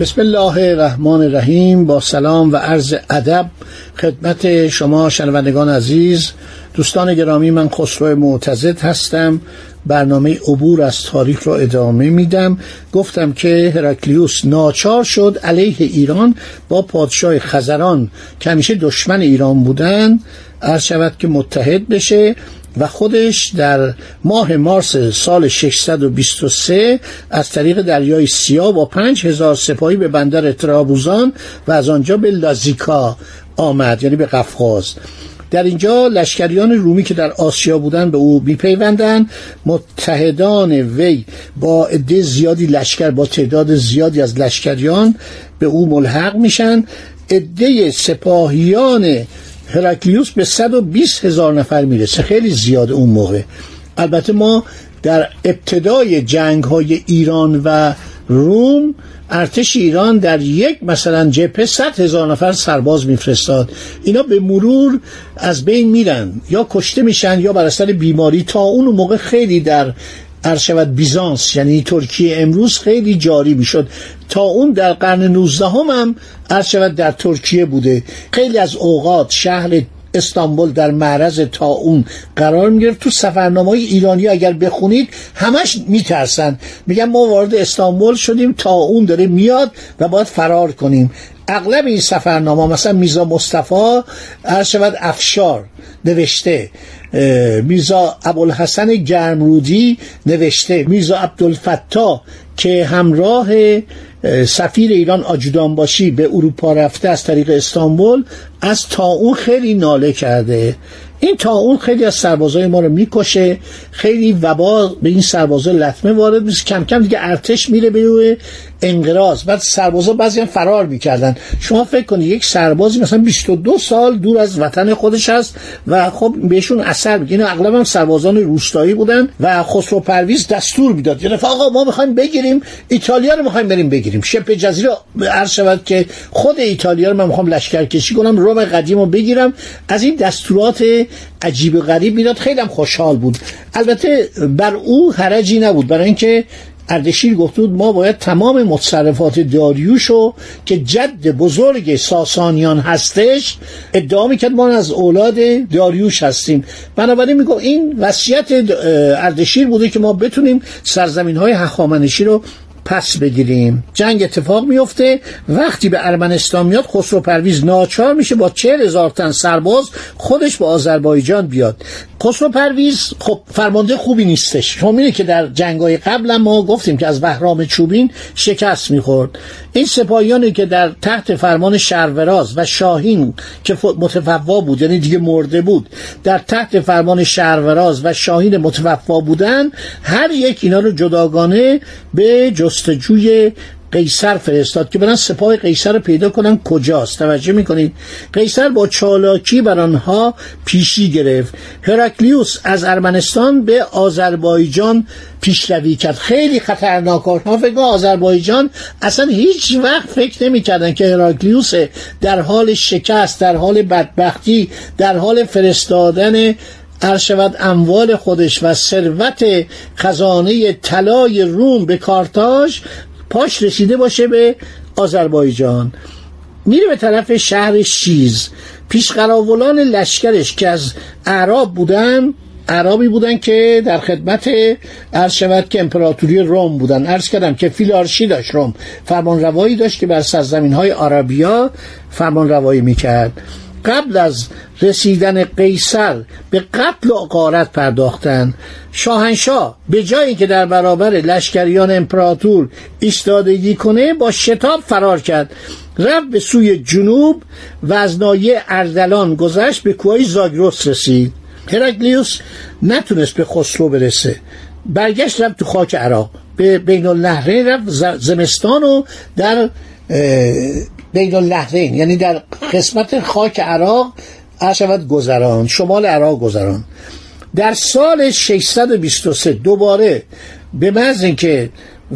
بسم الله الرحمن الرحیم. با سلام و عرض ادب خدمت شما شنوندگان عزیز. دوستان گرامی من خسرو معتزد هستم. برنامه عبور از تاریخ را ادامه میدم. گفتم که هرکلیوس ناچار شد علیه ایران با پادشاه خزران که همیشه دشمن ایران بودن. عرض شود که متحد بشه. و خودش در ماه مارس سال 623 از طریق دریای سیاه با پنج هزار سپاهی به بندر ترابوزان و از آنجا به لازیکا آمد یعنی به قفقاز. در اینجا لشکریان رومی که در آسیا بودن به او میپیوندن متحدان وی با عده زیادی لشکر با تعداد زیادی از لشکریان به او ملحق میشن. عده سپاهیان هرکلیوس به 120 هزار نفر می‌رسه. خیلی زیاد اون موقع. البته ما در ابتدای جنگ های ایران و روم ارتش ایران در یک مثلا جبهه صد هزار نفر سرباز میفرستاد. اینا به مرور از بین میرن. یا کشته میشن یا بر اثر بیماری. تا اون موقع خیلی در عرض شود بیزانس یعنی ترکیه امروز خیلی جاری می‌شد. تا اون در قرن 19 هم, هم عرض در ترکیه بوده. خیلی از اوقات شهر استانبول در معرض تا اون قرار می‌گرفت. تو سفرنامه های ایرانی اگر بخونید همش میترسن. میگن ما وارد استانبول شدیم تا اون داره میاد و باید فرار کنیم. اغلب این سفرنامه مثلا میزا مصطفی هر شود افشار نوشته. میزا ابوالحسن گرمرودی نوشته میزا عبدالفتا که همراه سفیر ایران آجودان باشی به اروپا رفته از طریق استانبول از تا اون خیلی ناله کرده. این تا اون خیلی از سربازای ما رو می‌کشه خیلی وبا به این سربازا لطمه وارد میشه. کم کم دیگه ارتش میره به روی انقراض. بعد سربازا بعضی هم فرار می‌کردن. شما فکر کنید یک سربازی مثلا 22 سال دور از وطن خودش هست و خب بهشون اثر میگه اینا اغلب هم سربازان روستایی بودن و خسرو پرویز دستور می‌داد. یعنی آقا ما می‌خوایم بگیریم ایتالیا رو می‌خوایم بریم بگیریم. شبه جزیره عرض شود که خود ایتالیا رو من می‌خوام لشکر کشی کنم روم قدیم رو بگیرم. از این دستورات عجیب و غریب می‌داد. خیلی هم خوشحال بود. البته بر او حرجی نبود. برای اینکه اردشیر گفت بود ما باید تمام متصرفات داریوشو که جد بزرگ ساسانیان هستش ادعا می‌کرد ما از اولاد داریوش هستیم. بنابراین میگو این وصیت اردشیر بوده که ما بتونیم سرزمین های هخامنشی رو پس بگیریم. جنگ اتفاق میفته وقتی به ارمنستان میاد خسرو پرویز ناچار میشه با چهل هزار تن سرباز خودش به آذربایجان بیاد. خسرو پرویز خب فرمانده خوبی نیستش. شما که در جنگای قبل ما گفتیم که از بهرام چوبین شکست می‌خورد. این سپاهیانی که در تحت فرمان شروراز و شاهین که متفوا بود یعنی دیگه مرده بود در تحت فرمان شروراز و شاهین متفوا بودن هر یک اینا رو جداگانه به جستجوی قیصر فرستاد که برن سپاه قیصر رو پیدا کنن. کجاست؟ توجه می‌کنید؟ قیصر با چالاکی بر آنها پیشی گرفت. هرکلیوس از ارمنستان به آذربایجان پیشروی کرد. خیلی خطرناک ها فکر آذربایجان اصلا هیچ وقت فکر نمی‌کردن که هرکلیوس در حال شکست در حال بدبختی در حال فرستادن شود اموال خودش و ثروت خزانه طلای روم به کارتاژ پاش رسیده باشه به آذربایجان. میره به طرف شهر شیز. پیشقراولان لشکرش که از اعراب بودن عربی بودن که در خدمت عرض شود که امپراتوری روم بودن. عرض کردم که فیلارشی داشت روم. فرمان روایی داشت که بر سرزمین های عربیا فرمان روایی می‌کرد. قبل از رسیدن قیصر به قتل و قارت پرداختند. شاهنشاه به جایی که در برابر لشکریان امپراتور ایستادگی کنه با شتاب فرار کرد. رفت به سوی جنوب و از نایه اردلان گذشت به کوهی زاگرس رسید. هرکلیوس نتونست به خسرو برسه. برگشت رفت تو خاک عراق. به بین النهرین رفت زمستان و در بین النهرین یعنی در قسمت خاک عراق شود گذران شمال عراق گذران. در سال 623 دوباره به محض اینکه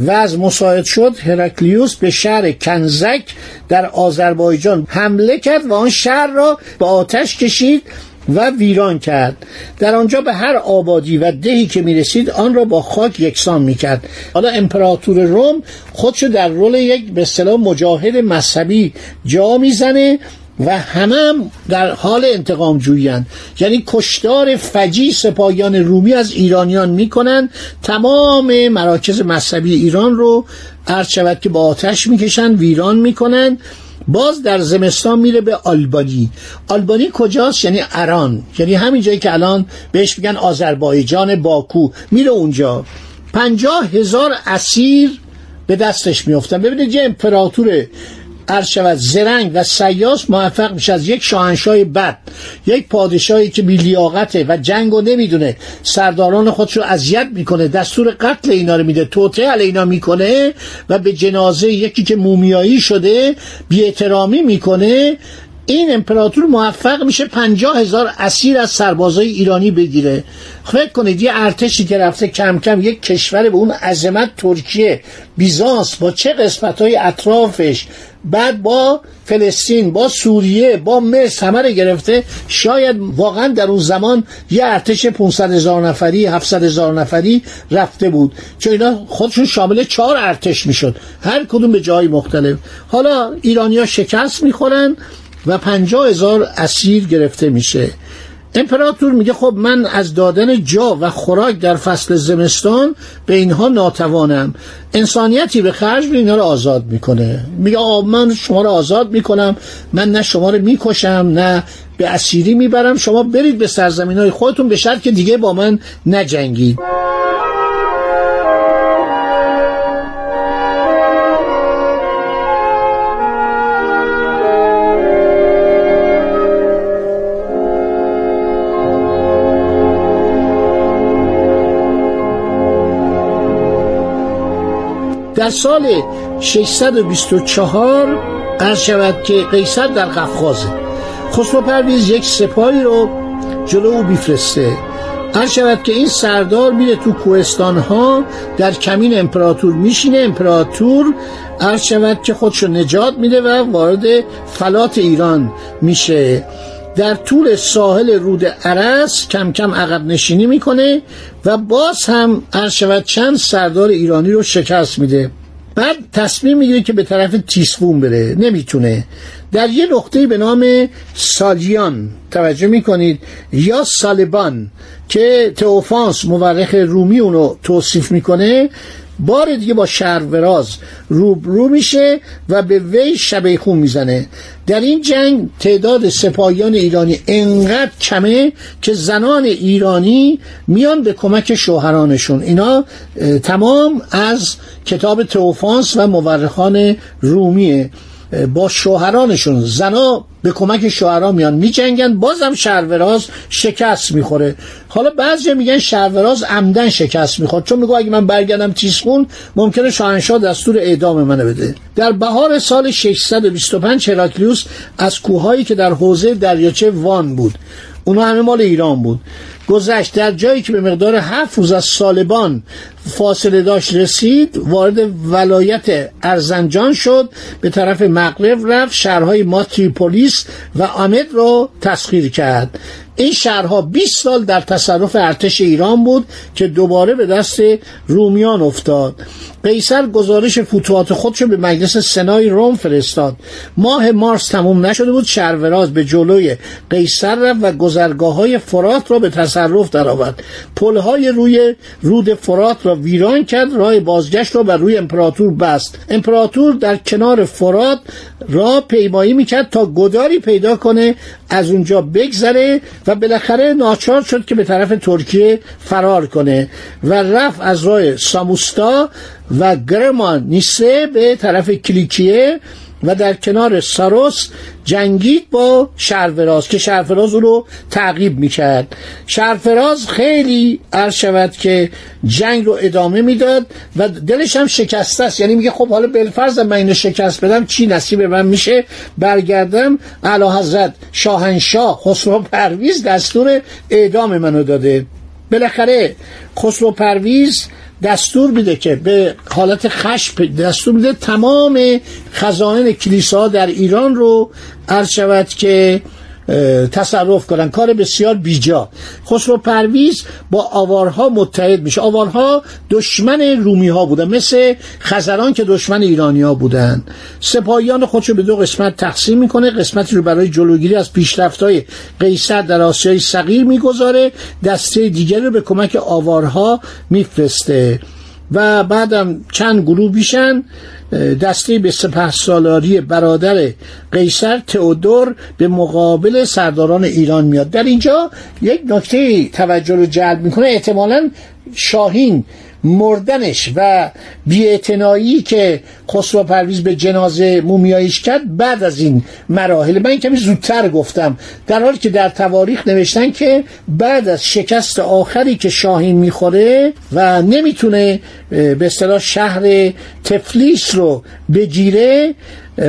وضع مساعد شد هرکلیوس به شهر کنزک در آذربایجان حمله کرد و آن شهر را به آتش کشید. و ویران کرد. در آنجا به هر آبادی و دهی که می رسید آن را با خاک یکسان می کرد حالا امپراتور روم خودشو در رول یک به اصطلاح مجاهد مذهبی جا می‌زنه و همه هم در حال انتقام جویند یعنی کشتار فجی سپاهیان رومی از ایرانیان می‌کنن تمام مراکز مذهبی ایران رو عرض شود که با آتش می‌کشن ویران می‌کنن باز در زمستان میره به آلبانی. آلبانی کجاست؟ یعنی اران. یعنی همین جایی که الان بهش میگن آذربایجان باکو. میره اونجا. پنجاه هزار اسیر به دستش میفتن ببینید یه امپراتور عرض شود زرنگ و سیاس موفق میشه از یک شاهنشاه بد یک پادشاهی که بیلیاقته و جنگ رو نمی‌دونه. سرداران خودش رو اذیت می‌کنه دستور قتل اینا رو میده توته علی اینا می‌کنه و به جنازه یکی که مومیایی شده بی می‌کنه. این امپراتور موفق میشه پنجاه هزار اسیر از سربازای ایرانی بگیره. فکر کنید یه ارتشی که رفته کم کم یک کشور به اون عظمت ترکیه بیزانس با چه قسمت های اطرافش بعد با فلسطین با سوریه با مصر همه رو گرفته شاید واقعا در اون زمان یه ارتش 500 هزار نفری 700 هزار نفری رفته بود. چون اینا خودشون شامل چهار ارتش می‌شد. هر کدوم به جای مختلف. حالا ایرانیا شکست می‌خورن و پنجاه هزار اسیر گرفته میشه. امپراتور میگه خب من از دادن جا و خوراک در فصل زمستان به اینها ناتوانم. انسانیتی به خرج به اینها رو آزاد می‌کنه. میگه آه من شما رو آزاد می‌کنم من نه شما رو می‌کشم نه به اسیری می‌برم. شما برید به سرزمین های خودتون به شرط که دیگه با من نجنگید. در سال 624 قرض شود که قیصر در قفقازه. خسرو پرویز یک سپاهی رو جلو او بیفرسته. قرض شود که این سردار میره تو کوهستان ها در کمین امپراتور میشینه. امپراتور عرض شود که خودشو نجات میده و وارد فلات ایران میشه. در طول ساحل رود عرس کم کم عقب نشینی می‌کنه و باز هم شود چند سردار ایرانی رو شکست میده. بعد تصمیم می‌گیره که به طرف تیسفون بره. نمی‌تونه. در یه نقطه به نام سالیان توجه می‌کنید یا سالبان که تئوفانس مورخ رومی اونو توصیف می‌کنه بار دیگه با شهروراز روبرو میشه و به وی شبیخون می‌زنه. در این جنگ تعداد سپاهیان ایرانی انقدر کمه که زنان ایرانی میان به کمک شوهرانشون. اینا تمام از کتاب توفانس و مورخان رومیه. با شوهرانشون. زنا به کمک شوهران میان میجنگن بازم شهروراز شکست می‌خوره. حالا بعضی میگن شهروراز عمدن شکست می‌خوره. چون میگه اگه من برگردم تیسخون ممکنه شاهنشاه دستور اعدام منو بده. در بهار سال 625 هراکلیوس از کوههایی که در حوزه دریاچه وان بود. اونا همه مال ایران بود. گذشت در جایی که به مقدار هفت روز از سالبان فاصله داشت رسید وارد ولایت ارزنجان شد به طرف مغرب رفت شهرهای ماتریپولیس و آمد رو تسخیر کرد. این شهرها 20 سال در تصرف ارتش ایران بود که دوباره به دست رومیان افتاد. قیصر گزارش فتوحات خودشو به مجلس سنای روم فرستاد. ماه مارس تموم نشده بود شهروراز به جلوی قیصر رفت و گذرگاه های فرات را به تصرف درآورد. پلهای روی رود فرات را ویران کرد راه بازگشت را بر روی امپراتور بست. امپراتور در کنار فرات را پیمایی می‌کرد تا گداری پیدا کنه از اونجا بگذره و بالاخره ناچار شد که به طرف ترکیه فرار کنه و رفت از راه ساموستا و گرمان نیسه به طرف کلیکیه و در کنار ساروس جنگید با شرفراز که شرفراز او رو تعقیب می‌کرد. شرفراز خیلی عرض شود که جنگ رو ادامه می‌داد و دلش هم شکسته است. یعنی میگه خب حالا بلفرز من اینو شکست بدم چی نصیب من میشه؟ برگردم. اعلی حضرت شاهنشاه خسرو پرویز دستور اعدام منو داده. بالاخره خسرو پرویز دستور میده که به حالت خشم دستور میده تمام خزائن کلیسا در ایران رو عرض شود که تصرف کنن. کار بسیار بیجا. خسرو پرویز با آوارها متحد میشه. آوارها دشمن رومی ها بودن. مثل خزران که دشمن ایرانی ها بودن. سپاهیان خودشو به دو قسمت تقسیم می‌کنه. قسمتی رو برای جلوگیری از پیشرفت های قیصر در آسیای صغیر می‌گذاره. دسته دیگری رو به کمک آوارها میفرسته. و بعدم چند گروه بیشن دسته به سپه سالاری برادر قیصر تئودور به مقابل سرداران ایران میاد. در اینجا یک نکته توجه رو جلب می‌کنه. احتمالا شاهین مردنش و بیاعتنایی که خسرو پرویز به جنازه مومیاییش کرد بعد از این مراحل. من کمی زودتر گفتم در حالی که در تواریخ نوشتن که بعد از شکست آخری که شاهین می‌خوره و نمی‌تونه به اصطلاح شهر تفلیس رو بگیره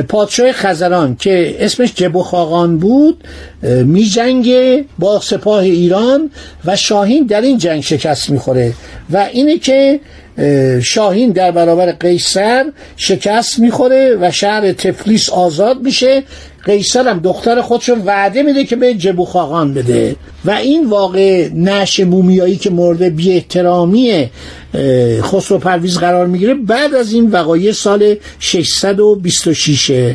پادشاه خزران که اسمش جبو خاقان بود می جنگه با سپاه ایران و شاهین در این جنگ شکست می‌خوره. و اینه که شاهین در برابر قیصر شکست می‌خوره و شهر تفلیس آزاد میشه. قیصر هم دختر خودش وعده میده که به جبو خاقان بده. و این واقع نش مومیایی که مورد بی احترامی خسرو پرویز قرار می‌گیره بعد از این وقایع سال 626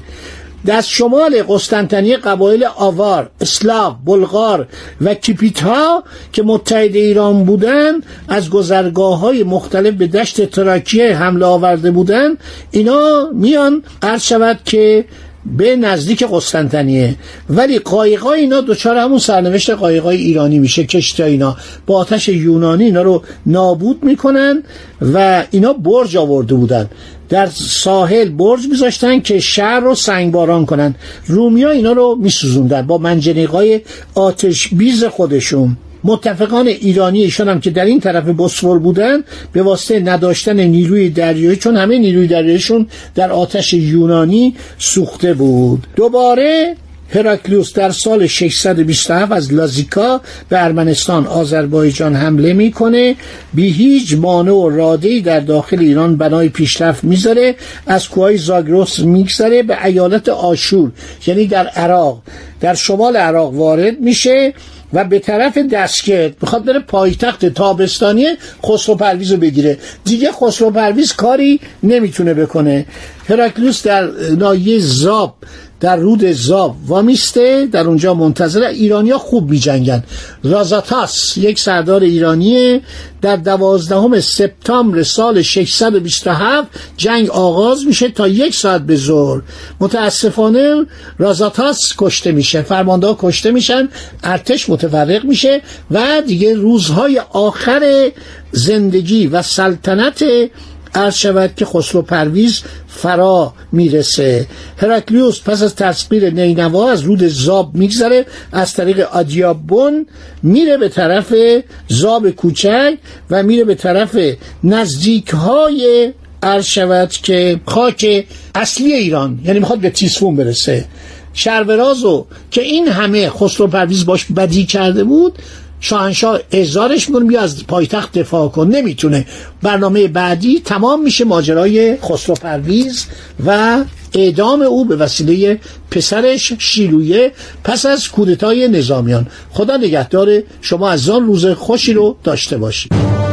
در شمال قسطنطنیه قبایل آوار، اسلاو، بلغار و کیپیتا که متحد ایران بودن از گذرگاه های مختلف به دشت تراکیه حمله آورده بودن اینا میان عرض شود که به نزدیک قسطنطنیه. ولی قایقای اینا دوچار همون سرنوشت قایقای ایرانی میشه کشتی اینا. با آتش یونانی اینا رو نابود می‌کنن و اینا برج آورده بودن. در ساحل برج میذاشتن که شهر رو سنگباران کنن. رومیا اینا رو میسوزوندن با منجنیقای آتش بیز خودشون. متفقان ایرانی ایشان هم که در این طرف بسفور بودن به واسطه نداشتن نیروی دریایی چون همه نیروی دریاییشون در آتش یونانی سوخته بود. دوباره هراکلیوس در سال 627 از لازیکا به ارمنستان آذربایجان حمله می‌کنه. بی هیچ مانع و راده در داخل ایران بنای پیشرفت می‌ذاره. از کوهای زاگروس میگذره به ایالت آشور یعنی در عراق. در شمال عراق وارد میشه. و به طرف دستگرد می‌خواد بره پایتخت تابستانی خسرو پرویز رو بگیره. دیگه خسرو پرویز کاری نمی‌تونه بکنه. هراکلیوس در نایه زاب در رود زاب وامیسته در اونجا منتظر ایرانیا خوب می جنگن رازاتاس یک سردار ایرانیه. در دوازدهم سپتامبر سال 627 جنگ آغاز میشه تا یک ساعت به زور متاسفانه رازاتاس کشته میشه فرمانده کشته میشن ارتش متفرق میشه و دیگه روزهای آخر زندگی و سلطنت عرض شود که خسرو پرویز فرا می‌رسه. هرکلیوس پس از تسخیر نینوا از رود زاب میگذره از طریق آدیابون میره به طرف زاب کوچک و میره به طرف نزدیک های عرض شود که خاک اصلی ایران یعنی می‌خواد به تیسفون برسه. شرورازو که این همه خسرو پرویز باش بدی کرده بود شاهنشاه ازارش می‌کنه بیا از پایتخت دفاع کن. نمی‌تونه. برنامه بعدی تمام میشه ماجرای خسرو پرویز و اعدام او به وسیله پسرش شیلویه پس از کودتای نظامیان. خدا نگهدار شما از آن روز خوشی رو داشته باشید.